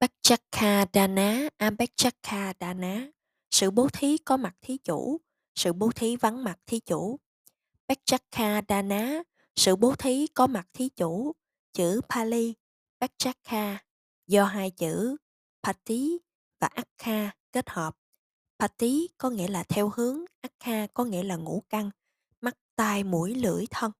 Bacchakkhadana Ambedkardana Sự bố thí có mặt thí chủ, sự bố thí vắng mặt thí chủ. Bacchakkhadana Sự bố thí có mặt thí chủ, chữ Pali, Bacchakha, do hai chữ Pati và Akha kết hợp. Pati có nghĩa là theo hướng, Akha có nghĩa là ngũ căn, mắt, tai, mũi, lưỡi, thân.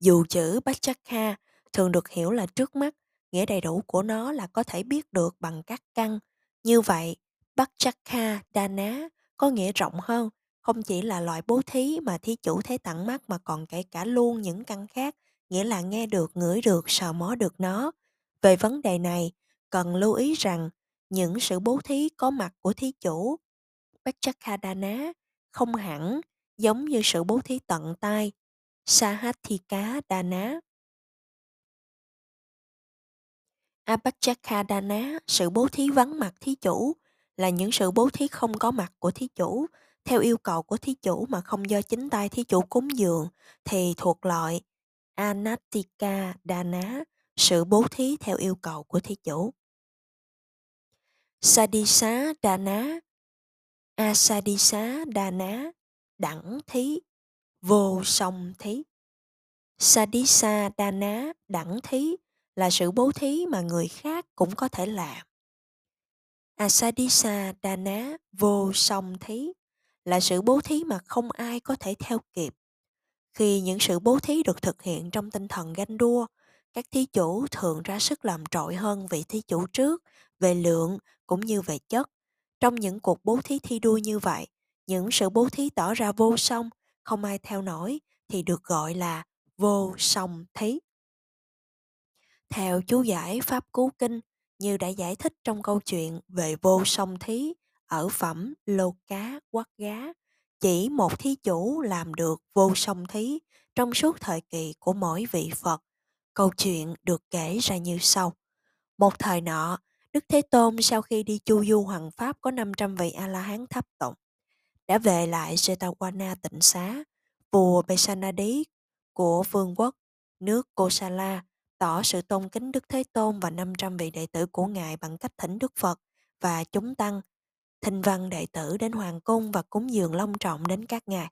Dù chữ Bacchakha thường được hiểu là trước mắt, nghĩa đầy đủ của nó là có thể biết được bằng các căn. Như vậy, Bacchakha Dana có nghĩa rộng hơn, không chỉ là loại bố thí mà thí chủ thấy tặng mắt mà còn kể cả luôn những căn khác, nghĩa là nghe được, ngửi được, sờ mó được nó. Về vấn đề này, cần lưu ý rằng những sự bố thí có mặt của thí chủ Bacchakadana không hẳn giống như sự bố thí tận tay Sahathika Dana. Abhachakadana, sự bố thí vắng mặt thí chủ, là những sự bố thí không có mặt của thí chủ, theo yêu cầu của thí chủ mà không do chính tay thí chủ cúng dường, thì thuộc loại Anatika Dana, sự bố thí theo yêu cầu của thí chủ. Sadisa Dana Asadisa Dana Đẳng thí Vô song thí Sadisa Dana Đẳng thí là sự bố thí mà người khác cũng có thể làm. Asadisa Dana Vô song thí là sự bố thí mà không ai có thể theo kịp. Khi những sự bố thí được thực hiện trong tinh thần ganh đua, các thí chủ thường ra sức làm trội hơn vị thí chủ trước về lượng cũng như về chất. Trong những cuộc bố thí thi đua như vậy, những sự bố thí tỏ ra vô song, không ai theo nổi thì được gọi là vô song thí. Theo chú giải Pháp Cú Kinh, như đã giải thích trong câu chuyện về vô song thí ở phẩm Lô Cá Quát Gá, chỉ một thí chủ làm được vô song thí trong suốt thời kỳ của mỗi vị Phật. Câu chuyện được kể ra như sau. Một thời nọ, Đức Thế Tôn sau khi đi chu du hoàng pháp có 500 vị A-la-hán thấp tụng, đã về lại Setawana tịnh xá, vua Besanadi của vương quốc nước Kosala tỏ sự tôn kính Đức Thế Tôn và 500 vị đệ tử của Ngài bằng cách thỉnh Đức Phật và chúng tăng, thinh văn đệ tử đến hoàng cung và cúng dường long trọng đến các ngài.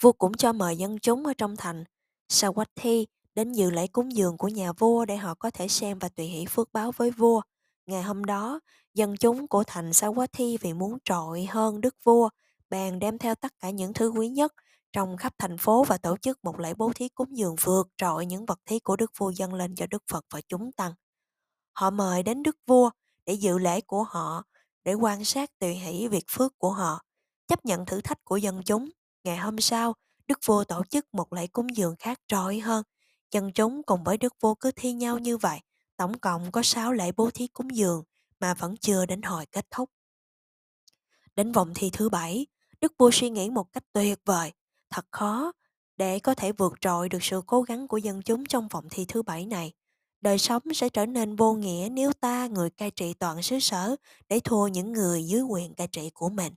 Vua cũng cho mời dân chúng ở trong thành Sawathi đến dự lễ cúng dường của nhà vua để họ có thể xem và tùy hỷ phước báo với vua. Ngày hôm đó, dân chúng của thành Sawathi vì muốn trội hơn đức vua, bèn đem theo tất cả những thứ quý nhất trong khắp thành phố và tổ chức một lễ bố thí cúng dường vượt trội những vật thí của đức vua dâng lên cho đức Phật và chúng tăng. Họ mời đến đức vua để dự lễ của họ, để quan sát tùy hỷ việc phước của họ, chấp nhận thử thách của dân chúng. Ngày hôm sau, đức vua tổ chức một lễ cúng dường khác trội hơn. Dân chúng cùng với đức vua cứ thi nhau như vậy, tổng cộng có 6 lễ bố thí cúng dường mà vẫn chưa đến hồi kết thúc. Đến vòng thi thứ bảy, đức vua suy nghĩ một cách tuyệt vời, thật khó để có thể vượt trội được sự cố gắng của dân chúng trong vòng thi thứ bảy này. Đời sống sẽ trở nên vô nghĩa nếu ta, người cai trị toàn xứ sở, để thua những người dưới quyền cai trị của mình.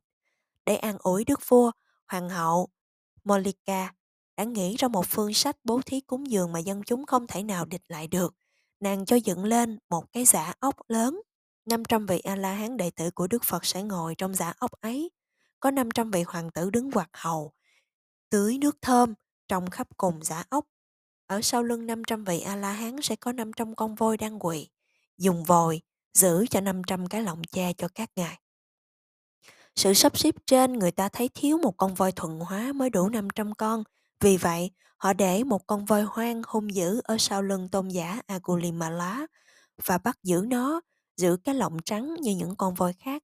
Để an ủi đức vua, hoàng hậu Molika đã nghĩ ra một phương sách bố thí cúng dường mà dân chúng không thể nào địch lại được. Nàng cho dựng lên một cái giả ốc lớn. 500 vị A-la-hán đệ tử của Đức Phật sẽ ngồi trong giả ốc ấy. Có 500 vị hoàng tử đứng quạt hầu, tưới nước thơm trong khắp cùng giả ốc. Ở sau lưng 500 vị A-la-hán sẽ có 500 con voi đang quỳ, dùng vòi giữ cho 500 cái lọng che cho các ngài. Sự sắp xếp trên người ta thấy thiếu một con voi thuần hóa mới đủ 500 con. Vì vậy, họ để một con voi hoang hung dữ ở sau lưng tôn giả Agulimala và bắt giữ nó, giữ cái lọng trắng như những con voi khác.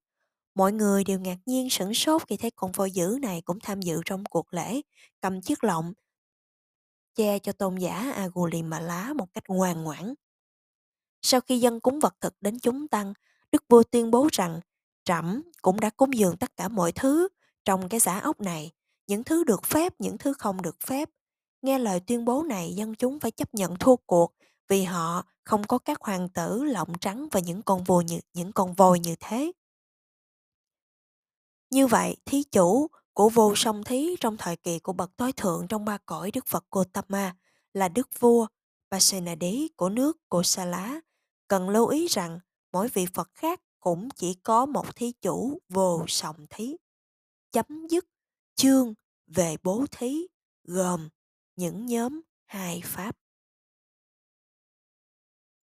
Mọi người đều ngạc nhiên sửng sốt khi thấy con voi dữ này cũng tham dự trong cuộc lễ, cầm chiếc lọng che cho tôn giả Agulimala một cách ngoan ngoãn. Sau khi dân cúng vật thực đến chúng tăng, Đức vua tuyên bố rằng Trẫm cũng đã cúng dường tất cả mọi thứ trong cái giả ốc này, những thứ được phép, những thứ không được phép. Nghe lời tuyên bố này, dân chúng phải chấp nhận thua cuộc vì họ không có các hoàng tử lọng trắng và những con voi như những con voi như thế. Như vậy, thí chủ của vô song thí trong thời kỳ của bậc tối thượng trong ba cõi Đức Phật Gotama là Đức Vua Pasena Đế của nước Kosala. Cần lưu ý rằng mỗi vị Phật khác cũng chỉ có một thí chủ vô song thí. Chấm dứt chương về bố thí gồm những nhóm hai pháp.